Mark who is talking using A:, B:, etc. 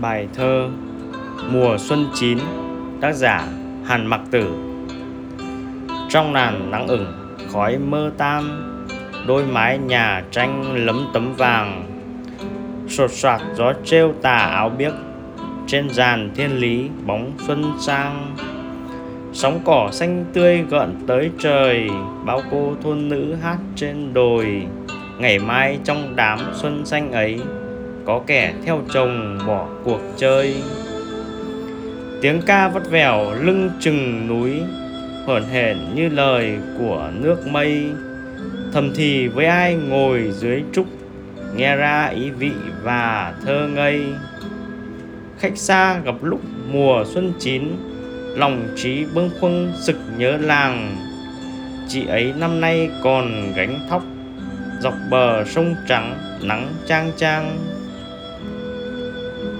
A: Bài thơ Mùa xuân chín, Tác giả Hàn Mặc Tử. Trong làn nắng ửng, khói mơ tam Đôi mái nhà tranh lấm tấm vàng. Sột soạt gió trêu tà áo biếc, Trên giàn thiên lý bóng xuân sang. Sóng cỏ xanh tươi gợn tới trời, Bao cô thôn nữ hát trên đồi. Ngày mai trong đám xuân xanh ấy có kẻ theo chồng bỏ cuộc chơi. Tiếng ca vắt vẻo lưng chừng núi hởn hển như lời của nước mây. Thầm thì với ai ngồi dưới trúc, nghe ra ý vị và thơ ngây. Khách xa gặp lúc mùa xuân chín, lòng trí bâng khuâng sực nhớ làng. Chị ấy năm nay còn gánh thóc, dọc bờ sông trắng, nắng trang trang